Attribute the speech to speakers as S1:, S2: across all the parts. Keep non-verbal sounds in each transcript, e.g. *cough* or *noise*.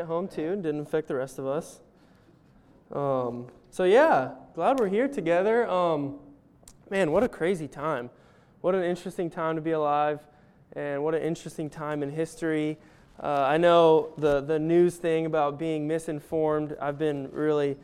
S1: at home too and didn't affect the rest of us. Um, so yeah, glad we're here together. Um, man, what a crazy time! What an interesting time to be alive, and what an interesting time in history. Uh, I know the the news thing about being misinformed. I've been really,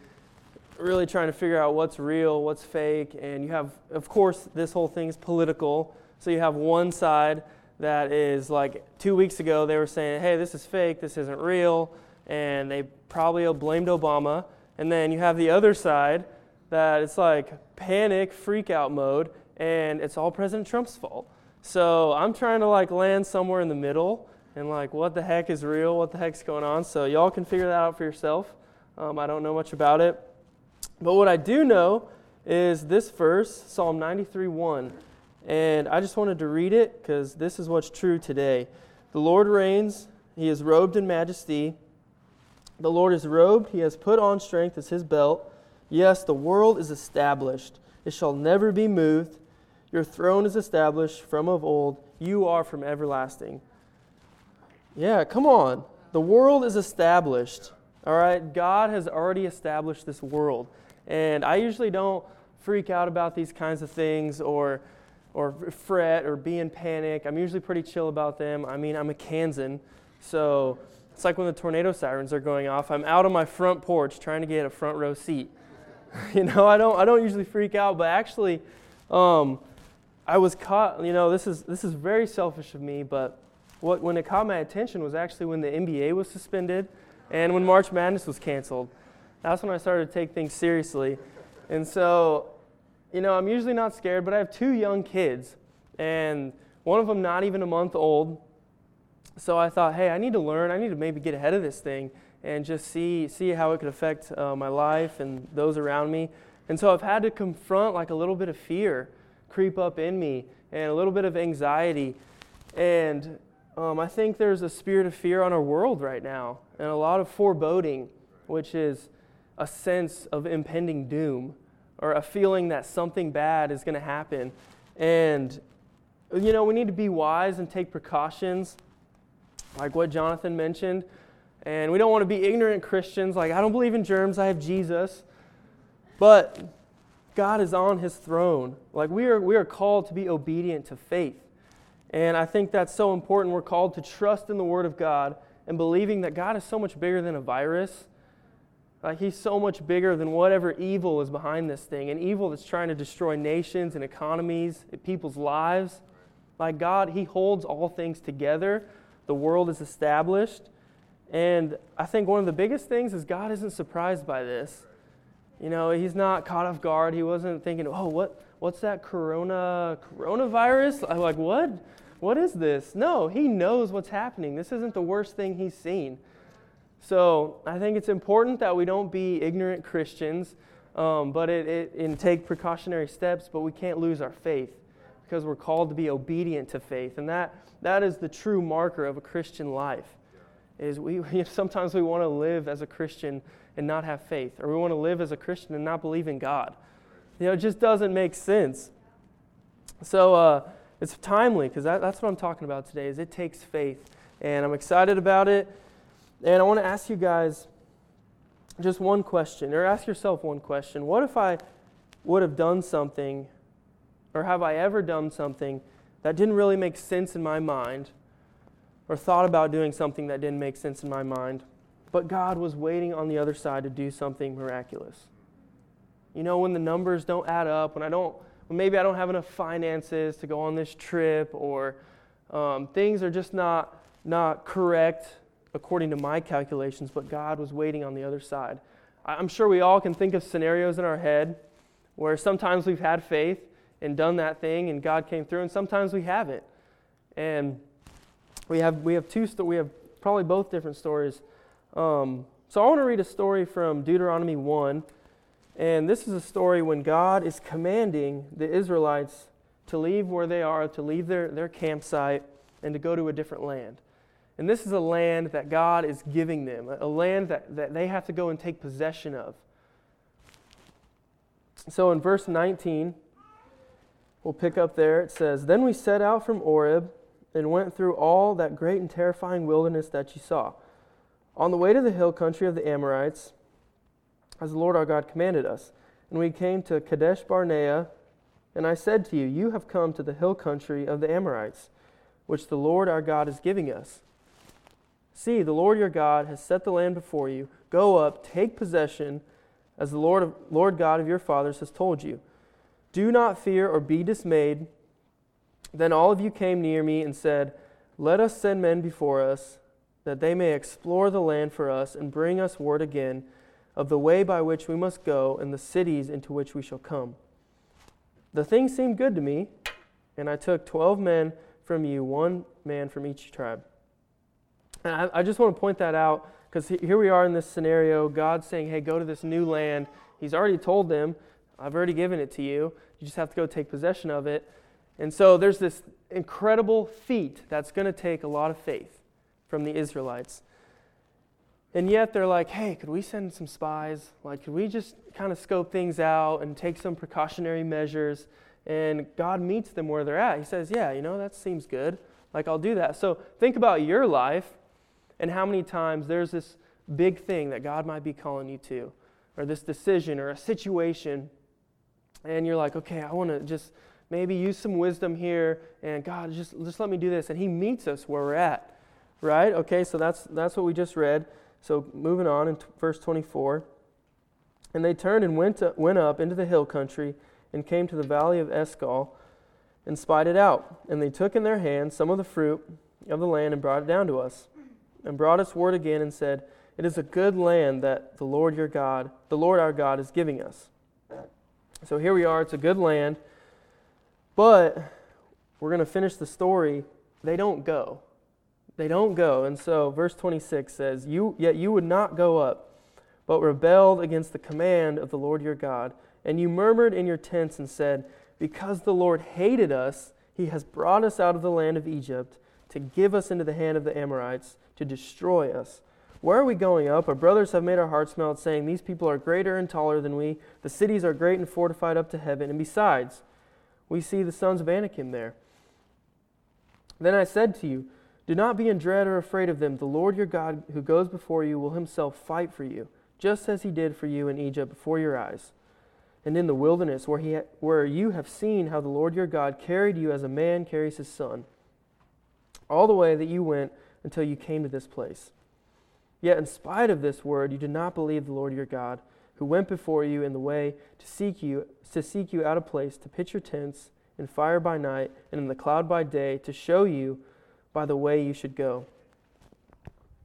S1: really trying to figure out what's real, what's fake, and you have, of course, this whole thing is political. So you have one side that is like two weeks ago they were saying, hey, this is fake, this isn't real, and they probably blamed Obama. And then you have the other side that it's like panic, freak out mode, and it's all President Trump's fault. So I'm trying to like land somewhere in the middle and like what the heck is real, what the heck's going on. So y'all can figure that out for yourself. Um, I don't know much about it. But what I do know is this verse, Psalm 93 1. And I just wanted to read it because this is what's true today. The Lord reigns, he is robed in majesty. The Lord is robed, he has put on strength as his belt. Yes, the world is established, it shall never be moved. Your throne is established from of old, you are from everlasting. Yeah, come on. The world is established. All right, God has already established this world. And I usually don't freak out about these kinds of things or or fret or be in panic. I'm usually pretty chill about them. I mean, I'm a Kansan, so it's like when the tornado sirens are going off. I'm out on my front porch trying to get a front row seat. *laughs* you know, I don't I don't usually freak out, but actually, um, I was caught. You know, this is this is very selfish of me, but what when it caught my attention was actually when the NBA was suspended and when March Madness was canceled. That's when I started to take things seriously, and so you know, I'm usually not scared, but I have two young kids, and one of them not even a month old. So I thought, hey, I need to learn. I need to maybe get ahead of this thing and just see see how it could affect uh, my life and those around me. And so I've had to confront like a little bit of fear creep up in me and a little bit of anxiety. And um, I think there's a spirit of fear on our world right now and a lot of foreboding, which is a sense of impending doom or a feeling that something bad is going to happen. And, you know, we need to be wise and take precautions, like what Jonathan mentioned. And we don't want to be ignorant Christians, like, I don't believe in germs, I have Jesus. But God is on his throne. Like, we are, we are called to be obedient to faith. And I think that's so important. We're called to trust in the Word of God and believing that God is so much bigger than a virus like he's so much bigger than whatever evil is behind this thing, and evil that's trying to destroy nations and economies, people's lives. Like God, he holds all things together. The world is established. And I think one of the biggest things is God isn't surprised by this. You know, he's not caught off guard. He wasn't thinking, oh, what, what's that corona coronavirus? I'm like, what? What is this? No, he knows what's happening. This isn't the worst thing he's seen. So I think it's important that we don't be ignorant Christians, um, but it, it, and take precautionary steps, but we can't lose our faith because we're called to be obedient to faith. And that, that is the true marker of a Christian life. Is we, *laughs* sometimes we want to live as a Christian and not have faith, or we want to live as a Christian and not believe in God. You know, it just doesn't make sense. So uh, it's timely because that, that's what I'm talking about today. Is it takes faith, and I'm excited about it. And I want to ask you guys just one question, or ask yourself one question. What if I would have done something, or have I ever done something that didn't really make sense in my mind, or thought about doing something that didn't make sense in my mind, but God was waiting on the other side to do something miraculous? You know, when the numbers don't add up, when I don't, when maybe I don't have enough finances to go on this trip, or um, things are just not not correct according to my calculations, but God was waiting on the other side. I'm sure we all can think of scenarios in our head where sometimes we've had faith and done that thing and God came through, and sometimes we haven't. And we have, we have two, we have probably both different stories. Um, so I want to read a story from Deuteronomy 1. And this is a story when God is commanding the Israelites to leave where they are, to leave their, their campsite, and to go to a different land. And this is a land that God is giving them, a land that, that they have to go and take possession of. So in verse 19, we'll pick up there. It says, Then we set out from Horeb and went through all that great and terrifying wilderness that you saw. on the way to the hill country of the Amorites, as the Lord our God commanded us. And we came to Kadesh Barnea, and I said to you, You have come to the hill country of the Amorites, which the Lord our God is giving us. See, the Lord your God has set the land before you. Go up, take possession, as the Lord, of, Lord God of your fathers has told you. Do not fear or be dismayed. Then all of you came near me and said, Let us send men before us, that they may explore the land for us and bring us word again of the way by which we must go and the cities into which we shall come. The thing seemed good to me, and I took twelve men from you, one man from each tribe. And I, I just want to point that out because here we are in this scenario God's saying, hey, go to this new land. He's already told them, I've already given it to you. You just have to go take possession of it. And so there's this incredible feat that's going to take a lot of faith from the Israelites. And yet they're like, hey, could we send some spies? Like, could we just kind of scope things out and take some precautionary measures? And God meets them where they're at. He says, yeah, you know, that seems good. Like, I'll do that. So think about your life and how many times there's this big thing that God might be calling you to, or this decision or a situation. And you're like, okay, I want to just maybe use some wisdom here. And God, just, just let me do this. And He meets us where we're at. Right? Okay, so that's, that's what we just read. So moving on in t- verse 24. And they turned and went, to, went up into the hill country and came to the valley of Eshcol and spied it out. And they took in their hands some of the fruit of the land and brought it down to us. And brought us word again and said, It is a good land that the Lord your God, the Lord our God, is giving us. So here we are, it's a good land. But we're going to finish the story. They don't go. They don't go. And so verse 26 says, you, Yet you would not go up, but rebelled against the command of the Lord your God. And you murmured in your tents and said, Because the Lord hated us, he has brought us out of the land of Egypt to give us into the hand of the Amorites to destroy us. Where are we going up? Our brothers have made our hearts melt, saying, These people are greater and taller than we. The cities are great and fortified up to heaven. And besides, we see the sons of Anakim there. Then I said to you, do not be in dread or afraid of them. The Lord your God, who goes before you, will himself fight for you, just as he did for you in Egypt before your eyes. And in the wilderness, where, he ha- where you have seen how the Lord your God carried you as a man carries his son, all the way that you went until you came to this place. Yet, in spite of this word, you did not believe the Lord your God, who went before you in the way to seek you, to seek you out a place to pitch your tents in fire by night and in the cloud by day, to show you by the way you should go.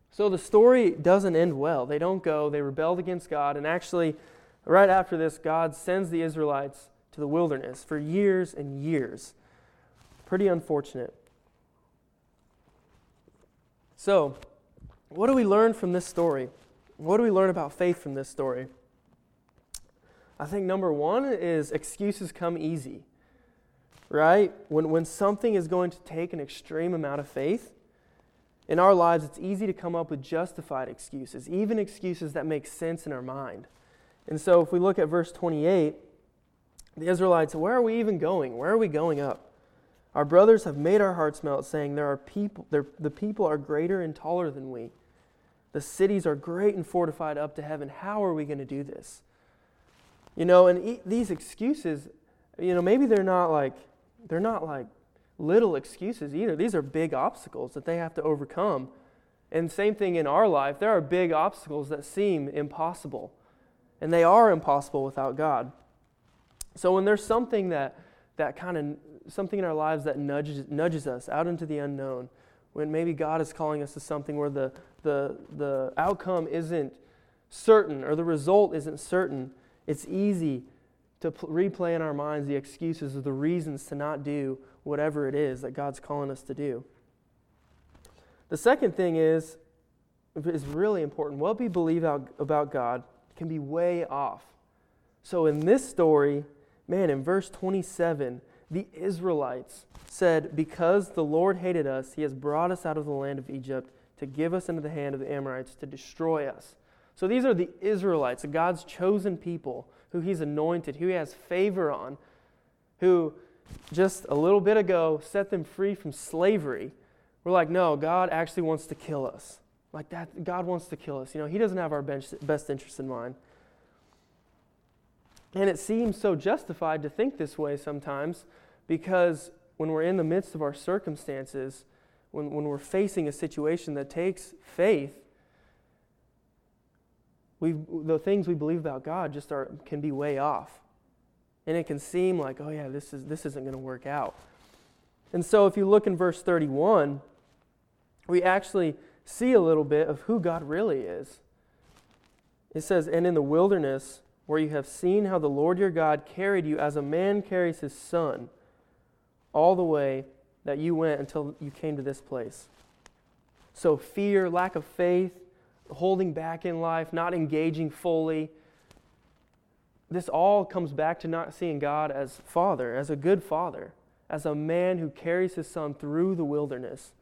S1: So the story doesn't end well. They don't go, they rebelled against God, and actually, right after this, God sends the Israelites to the wilderness for years and years. Pretty unfortunate. So, what do we learn from this story? What do we learn about faith from this story? I think number one is excuses come easy right? When, when something is going to take an extreme amount of faith, in our lives, it's easy to come up with justified excuses, even excuses that make sense in our mind. And so, if we look at verse 28, the Israelites, where are we even going? Where are we going up? Our brothers have made our hearts melt, saying, There are people, the people are greater and taller than we. The cities are great and fortified up to heaven. How are we going to do this? You know, and e- these excuses, you know, maybe they're not like they're not like little excuses either. These are big obstacles that they have to overcome. And same thing in our life, there are big obstacles that seem impossible. And they are impossible without God. So when there's something that that kind of something in our lives that nudges nudges us out into the unknown, when maybe God is calling us to something where the the the outcome isn't certain or the result isn't certain, it's easy to replay in our minds the excuses or the reasons to not do whatever it is that God's calling us to do. The second thing is, is really important. What we believe about God can be way off. So in this story, man, in verse 27, the Israelites said, Because the Lord hated us, he has brought us out of the land of Egypt to give us into the hand of the Amorites to destroy us. So these are the Israelites, God's chosen people who he's anointed, who he has favor on, who just a little bit ago set them free from slavery. We're like, no, God actually wants to kill us. Like that, God wants to kill us. You know, He doesn't have our best interest in mind. And it seems so justified to think this way sometimes because when we're in the midst of our circumstances, when, when we're facing a situation that takes faith, we the things we believe about God just are, can be way off. And it can seem like, oh yeah, this, is, this isn't going to work out. And so if you look in verse 31, we actually see a little bit of who God really is. It says, And in the wilderness, where you have seen how the Lord your God carried you as a man carries his son, all the way that you went until you came to this place. So, fear, lack of faith, holding back in life, not engaging fully, this all comes back to not seeing God as Father, as a good Father, as a man who carries his son through the wilderness.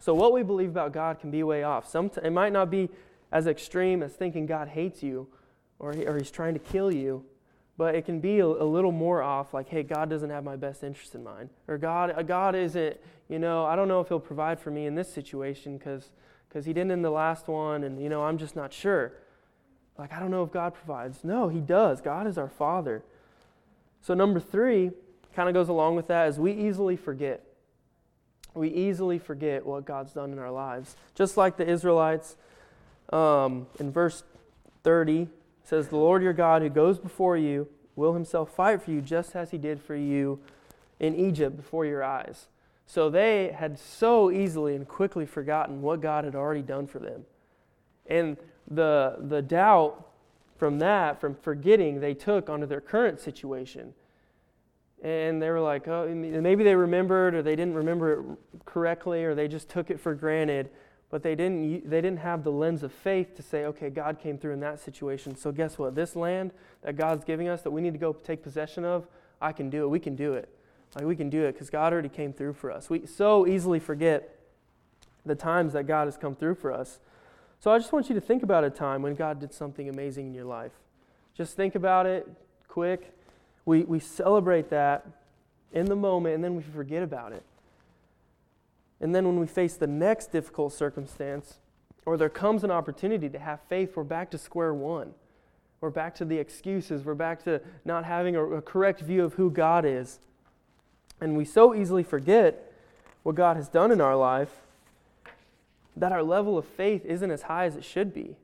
S1: So, what we believe about God can be way off. Some, it might not be as extreme as thinking God hates you or, he, or he's trying to kill you, but it can be a, a, little more off like, hey, God doesn't have my best interest in mind. Or God, uh, God isn't, you know, I don't know if he'll provide for me in this situation because he didn't in the last one, and, you know, I'm just not sure. Like, I don't know if God provides. No, he does. God is our Father. So, number three kind of goes along with that is we easily forget we easily forget what God's done in our lives. Just like the Israelites um, in verse 30 says, The Lord your God who goes before you will himself fight for you just as he did for you in Egypt before your eyes. So they had so easily and quickly forgotten what God had already done for them. And the, the doubt from that, from forgetting, they took onto their current situation and they were like, oh, maybe they remembered or they didn't remember it correctly or they just took it for granted, but they didn't, they didn't have the lens of faith to say, okay, God came through in that situation. So guess what? This land that God's giving us that we need to go take possession of, I can do it. We can do it. Like we can do it because God already came through for us. We so easily forget the times that God has come through for us. So I just want you to think about a time when God did something amazing in your life. Just think about it quick we, we celebrate that in the moment and then we forget about it. And then when we face the next difficult circumstance, or there comes an opportunity to have faith, we're back to square one. We're back to the excuses. We're back to not having a, a correct view of who God is. And we so easily forget what God has done in our life that our level of faith isn't as high as it should be.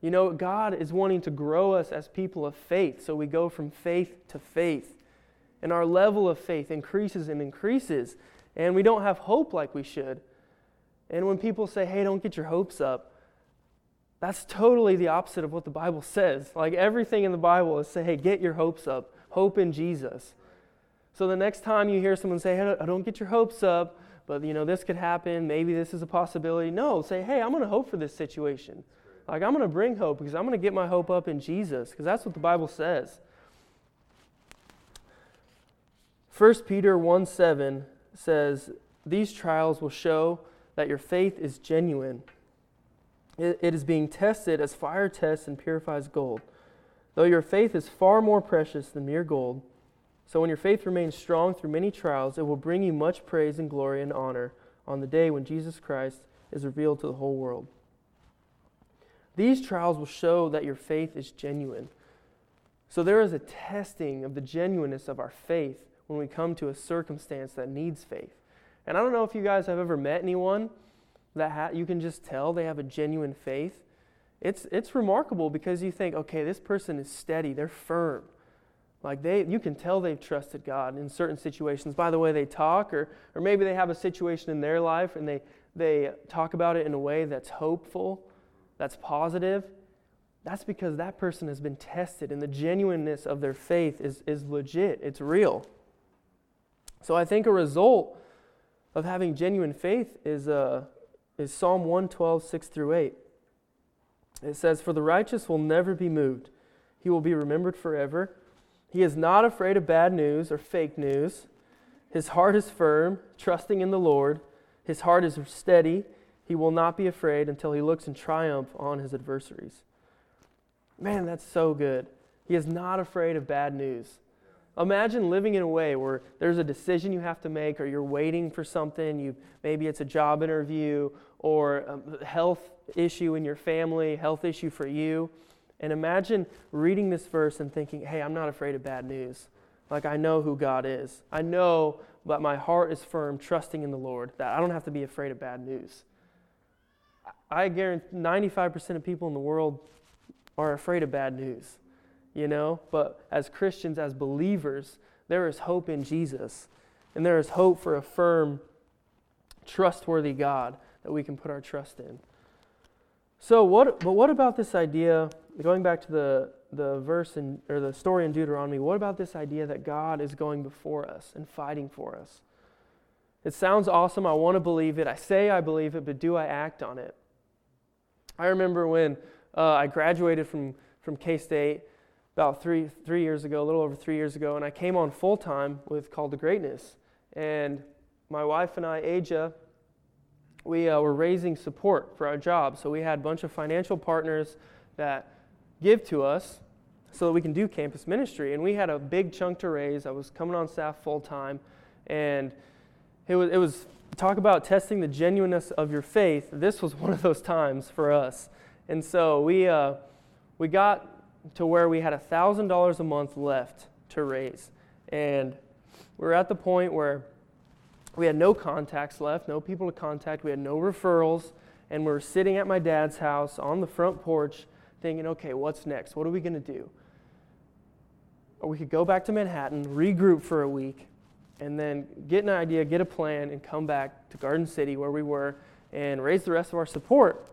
S1: You know, God is wanting to grow us as people of faith, so we go from faith to faith. And our level of faith increases and increases, and we don't have hope like we should. And when people say, hey, don't get your hopes up, that's totally the opposite of what the Bible says. Like everything in the Bible is say, hey, get your hopes up. Hope in Jesus. So the next time you hear someone say, hey, don't get your hopes up, but you know, this could happen, maybe this is a possibility. No, say, hey, I'm going to hope for this situation. Like, I'm going to bring hope because I'm going to get my hope up in Jesus because that's what the Bible says. 1 Peter 1 7 says, These trials will show that your faith is genuine. It, is being tested as fire tests and purifies gold. Though your faith is far more precious than mere gold, so when your faith remains strong through many trials, it will bring you much praise and glory and honor on the day when Jesus Christ is revealed to the whole world. These trials will show that your faith is genuine. So there is a testing of the genuineness of our faith when we come to a circumstance that needs faith. And I don't know if you guys have ever met anyone that ha- you can just tell they have a genuine faith. It's, it's remarkable because you think, okay, this person is steady, they're firm. Like they, you can tell they've trusted God in certain situations by the way they talk, or, or maybe they have a situation in their life and they, they talk about it in a way that's hopeful that's positive, that's because that person has been tested and the genuineness of their faith is, is legit, it's real. So I think a result of having genuine faith is, uh, is Psalm 112, 6 through 8. It says, For the righteous will never be moved, he will be remembered forever. He is not afraid of bad news or fake news. His heart is firm, trusting in the Lord. His heart is steady. He will not be afraid until he looks in triumph on his adversaries. Man, that's so good. He is not afraid of bad news. Imagine living in a way where there's a decision you have to make, or you're waiting for something. You maybe it's a job interview or a health issue in your family, health issue for you. And imagine reading this verse and thinking, "Hey, I'm not afraid of bad news. Like I know who God is. I know but my heart is firm, trusting in the Lord, that I don't have to be afraid of bad news." I guarantee 95% of people in the world are afraid of bad news you know? But as Christians, as believers, there is hope in Jesus. And there is hope for a firm, trustworthy God that we can put our trust in. So what but what about this idea, going back to the, the verse in, or the story in Deuteronomy, what about this idea that God is going before us and fighting for us? It sounds awesome. I want to believe it. I say I believe it, but do I act on it? I remember when uh, I graduated from, from K State about three, three years ago, a little over three years ago, and I came on full time with Call to Greatness. And my wife and I, Aja, we uh, were raising support for our job. So we had a bunch of financial partners that give to us so that we can do campus ministry. And we had a big chunk to raise. I was coming on staff full time, and it was, it was talk about testing the genuineness of your faith. This was *laughs* one of those times for us. And so we, uh, we got to where we had $1,000 a month left to raise. And we were at the point where we had no contacts left, no people to contact, we had no referrals, and we were sitting at my dad's house on the front porch thinking, okay, what's next? What are we going to do? Or we could go back to Manhattan, regroup for a week, and then get an idea, get a plan, and come back to Garden City where we were and raise the rest of our support.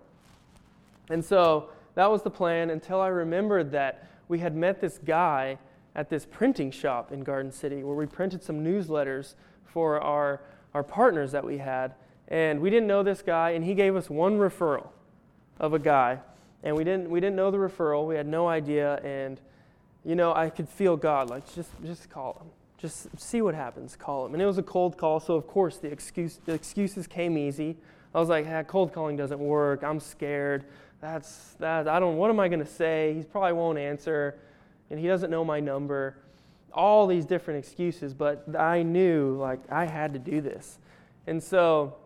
S1: And so that was the plan until I remembered that we had met this guy at this printing shop in Garden City where we printed some newsletters for our, our partners that we had. And we didn't know this guy, and he gave us one referral of a guy. And we didn't, we didn't know the referral, we had no idea. And, you know, I could feel God like, just, just call him. Just see what happens, call him. And it was a cold call, so of course the, excuse, the excuses came easy. I was like, ah, cold calling doesn't work. I'm scared that's that I don't what am I going to say? He probably won't answer and he doesn't know my number. All these different excuses, but I knew like I had to do this. And so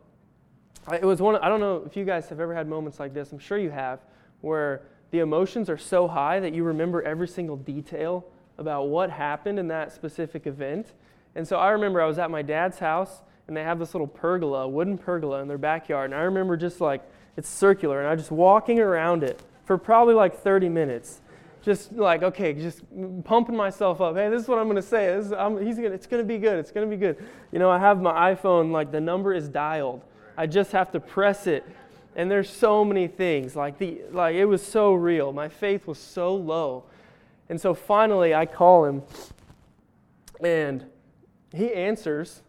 S1: it was one I don't know if you guys have ever had moments like this. I'm sure you have where the emotions are so high that you remember every single detail about what happened in that specific event. And so I remember I was at my dad's house and they have this little pergola, wooden pergola in their backyard. And I remember just like it's circular, and I'm just walking around it for probably like 30 minutes. Just like, okay, just pumping myself up. Hey, this is what I'm going to say. This is, I'm, he's gonna, it's going to be good. It's going to be good. You know, I have my iPhone, like the number is dialed. I just have to press it. And there's so many things. Like, the, like it was so real. My faith was so low. And so finally, I call him, and he answers.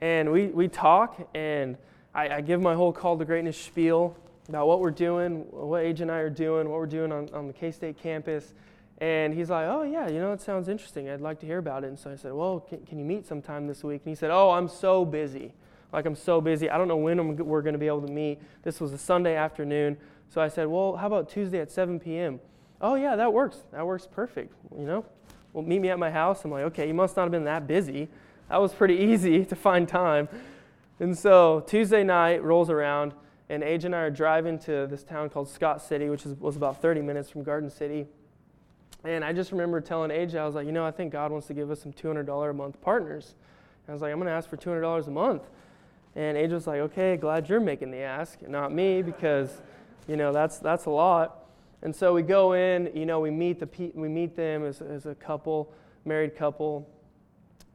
S1: And we, we talk, and I, I, give my whole call to greatness spiel about what we're doing, what Aja and I are doing, what we're doing on, on the K State campus. And he's like, Oh, yeah, you know, it sounds interesting. I'd like to hear about it. And so I said, Well, can, can you meet sometime this week? And he said, Oh, I'm so busy. Like, I'm so busy. I don't know when we're going to be able to meet. This was a Sunday afternoon. So I said, Well, how about Tuesday at 7 p.m.? Oh, yeah, that works. That works perfect. You know, well, meet me at my house. I'm like, Okay, you must not have been that busy. That was pretty *laughs* easy to find time. And so Tuesday night rolls around, and Aja and I are driving to this town called Scott City, which is, was about 30 minutes from Garden City. And I just remember telling Aja, I was like, you know, I think God wants to give us some $200 a month partners. And I was like, I'm going to ask for $200 a month. And Aja was like, okay, glad you're making the ask, not me, because, you know, that's, that's a lot. And so we go in, you know, we meet, the, we meet them as, as a couple, married couple,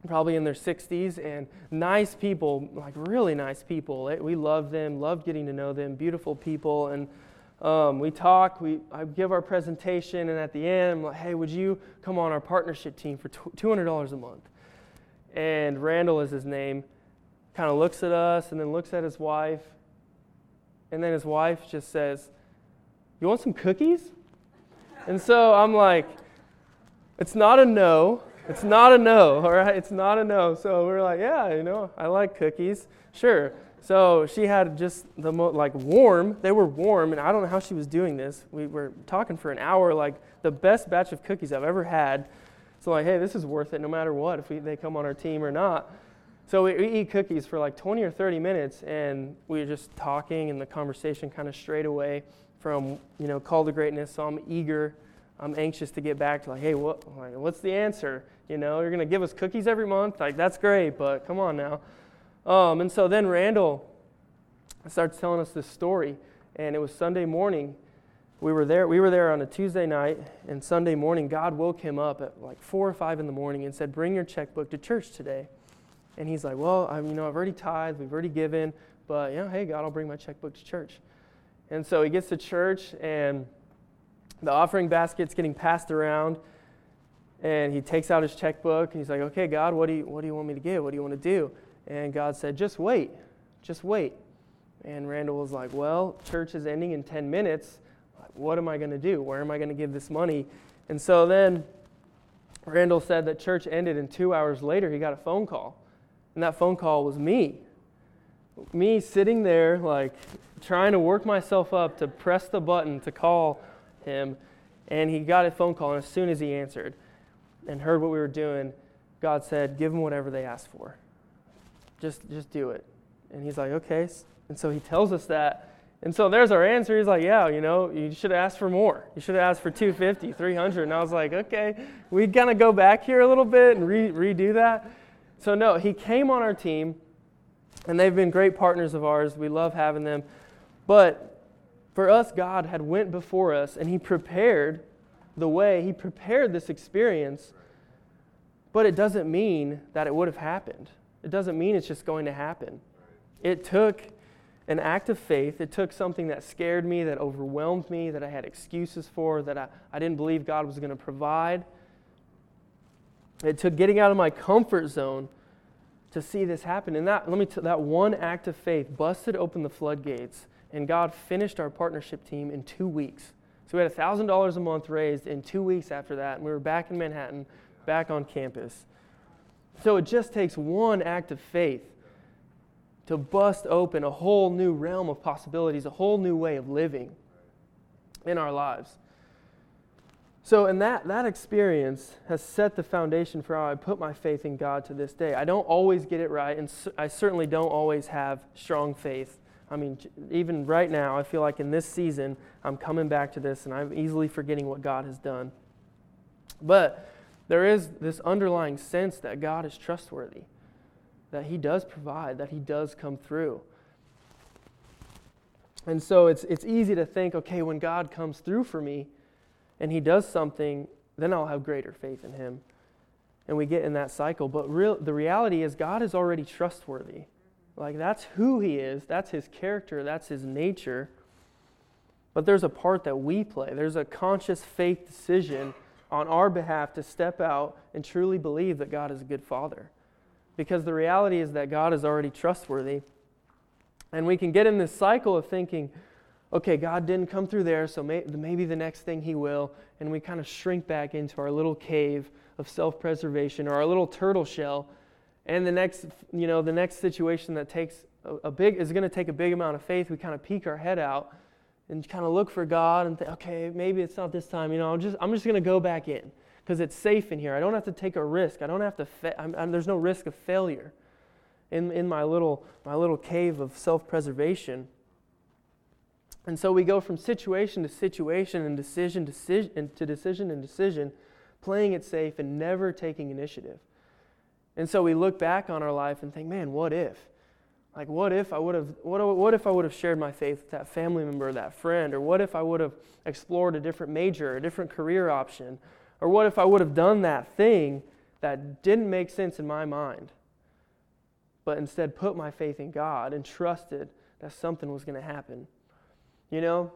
S1: probably in their 60s, and nice people, like really nice people. We love them, love getting to know them, beautiful people. And um, we talk, we, I give our presentation, and at the end, I'm like, hey, would you come on our partnership team for $200 a month? And Randall is his name, kind of looks at us and then looks at his wife. And then his wife just says, You want some cookies? And so I'm like, It's not a no. It's not a no, all right? It's not a no. So we're like, yeah, you know, I like cookies. Sure. So she had just the most, like, warm. They were warm, and I don't know how she was doing this. We were talking for an hour, like, the best batch of cookies I've ever had. So like, hey, this is worth it no matter what if we, they come on our team or not. So we, we eat cookies for like 20 or 30 minutes, and we were just talking, and the conversation kind of strayed away from you know call to greatness. So I'm eager, I'm anxious to get back to like, hey, what, like, what's the answer? You know, you're gonna give us cookies every month, like that's great, but come on now. Um, and so then Randall starts telling us this story, and it was Sunday morning. We were there. We were there on a Tuesday night, and Sunday morning, God woke him up at like four or five in the morning and said, "Bring your checkbook to church today." And he's like, Well, I'm, you know, I've already tithed, we've already given, but, you know, hey, God, I'll bring my checkbook to church. And so he gets to church, and the offering basket's getting passed around, and he takes out his checkbook, and he's like, Okay, God, what do you, what do you want me to give? What do you want to do? And God said, Just wait, just wait. And Randall was like, Well, church is ending in 10 minutes. What am I going to do? Where am I going to give this money? And so then Randall said that church ended, and two hours later, he got a phone call and that phone call was me. Me sitting there, like, trying to work myself up to press the button to call him. And he got a phone call, and as soon as he answered and heard what we were doing, God said, Give them whatever they ask for. Just, just do it. And he's like, Okay. And so he tells us that. And so there's our answer. He's like, Yeah, you know, you should have asked for more. You should have asked for 250, 300. And I was like, Okay. We'd kind of go back here a little bit and re- redo that. So, no, he came on our team, and they've been great partners of ours. We love having them. But for us, God had went before us, and he prepared the way. He prepared this experience, but it doesn't mean that it would have happened. It doesn't mean it's just going to happen. It took an act of faith. It took something that scared me, that overwhelmed me, that I had excuses for, that I, I didn't believe God was going to provide. It took getting out of my comfort zone to see this happen. And that, let me that one act of faith busted open the floodgates, and God finished our partnership team in two weeks. So we had $1,000 a month raised in two weeks after that, and we were back in Manhattan, back on campus. So it just takes one act of faith to bust open a whole new realm of possibilities, a whole new way of living in our lives. So, and that, that experience has set the foundation for how I put my faith in God to this day. I don't always get it right, and I certainly don't always have strong faith. I mean, even right now, I feel like in this season, I'm coming back to this and I'm easily forgetting what God has done. But there is this underlying sense that God is trustworthy, that He does provide, that He does come through. And so it's, it's easy to think, okay, when God comes through for me, and he does something, then I'll have greater faith in him. And we get in that cycle. But real, the reality is, God is already trustworthy. Like, that's who he is, that's his character, that's his nature. But there's a part that we play. There's a conscious faith decision on our behalf to step out and truly believe that God is a good father. Because the reality is that God is already trustworthy. And we can get in this cycle of thinking, okay, God didn't come through there, so may, maybe the next thing He will. And we kind of shrink back into our little cave of self preservation or our little turtle shell. And the next, you know, the next situation that takes a, big is going to take a big amount of faith. We kind of peek our head out and kind of look for God and think, okay, maybe it's not this time. You know, I'm just I'm just going to go back in because it's safe in here. I don't have to take a risk. I don't have to. Fa- I'm, I'm, there's no risk of failure in in my little my little cave of self preservation. And so we go from situation to situation and decision, decision to decision and decision, playing it safe and never taking initiative. And so we look back on our life and think, man, what if? Like, what if I would have, what, what if I would have shared my faith with that family member, or that friend? Or what if I would have explored a different major, a different career option? Or what if I would have done that thing that didn't make sense in my mind, but instead put my faith in God and trusted that something was going to happen? You know?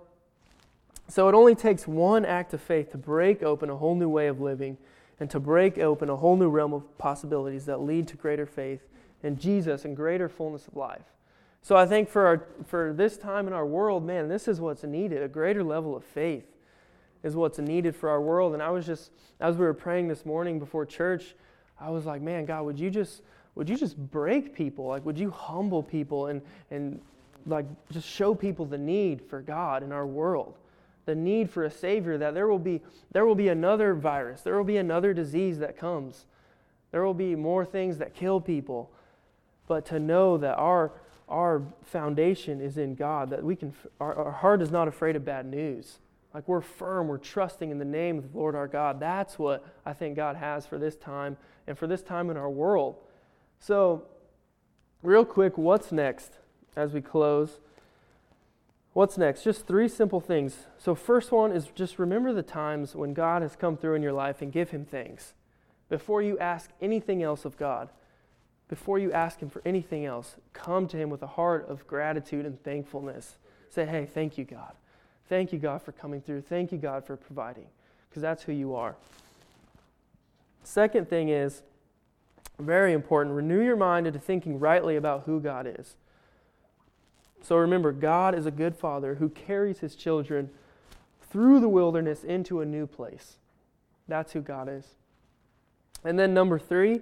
S1: So it only takes one act of faith to break open a whole new way of living and to break open a whole new realm of possibilities that lead to greater faith in Jesus and greater fullness of life. So I think for, our, for this time in our world, man, this is what's needed. A greater level of faith is what's needed for our world. And I was just, as we were praying this morning before church, I was like, man, God, would you just would you just break people? Like, would you humble people and, and like just show people the need for God in our world. The need for a Savior, that there will be, there will be another virus, there will be another disease that comes, there will be more things that kill people. But to know that our, our foundation is in God, that we can, our, our heart is not afraid of bad news. Like we're firm, we're trusting in the name of the Lord our God. That's what I think God has for this time and for this time in our world. So, real quick, what's next as we close? What's next? Just three simple things. So, first one is just remember the times when God has come through in your life and give Him thanks before you ask anything else of God. Before you ask Him for anything else, come to Him with a heart of gratitude and thankfulness. Say, hey, thank you, God. Thank you, God, for coming through. Thank you, God, for providing, because that's who you are. Second thing is very important renew your mind into thinking rightly about who God is. So remember, God is a good father who carries his children through the wilderness into a new place. That's who God is. And then number three,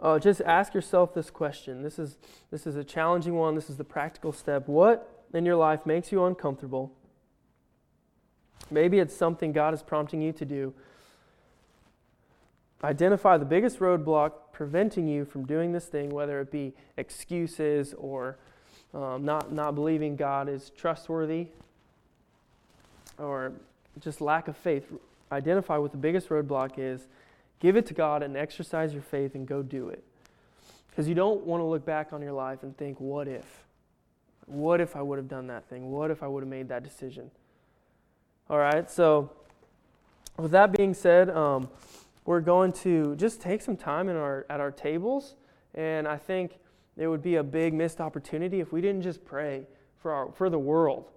S1: uh, just ask yourself this question. This is, this is a challenging one. This is the practical step. What in your life makes you uncomfortable? Maybe it's something God is prompting you to do. Identify the biggest roadblock preventing you from doing this thing, whether it be excuses or um, not, not believing God is trustworthy or just lack of faith. Identify what the biggest roadblock is, give it to God, and exercise your faith and go do it. Because you don't want to look back on your life and think, what if? What if I would have done that thing? What if I would have made that decision? All right, so with that being said, um, we're going to just take some time in our, at our tables, and I think it would be a big missed opportunity if we didn't just pray for, our, for the world,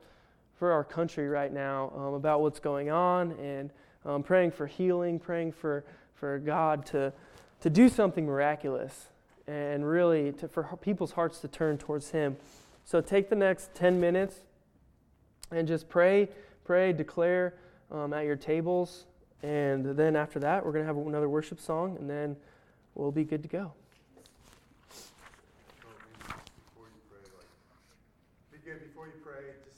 S1: for our country right now, um, about what's going on, and um, praying for healing, praying for, for God to, to do something miraculous, and really to, for people's hearts to turn towards Him. So take the next 10 minutes and just pray pray, declare um, at your tables. And then after that, we're going to have another worship song, and then we'll be good to go.
S2: Before you pray, just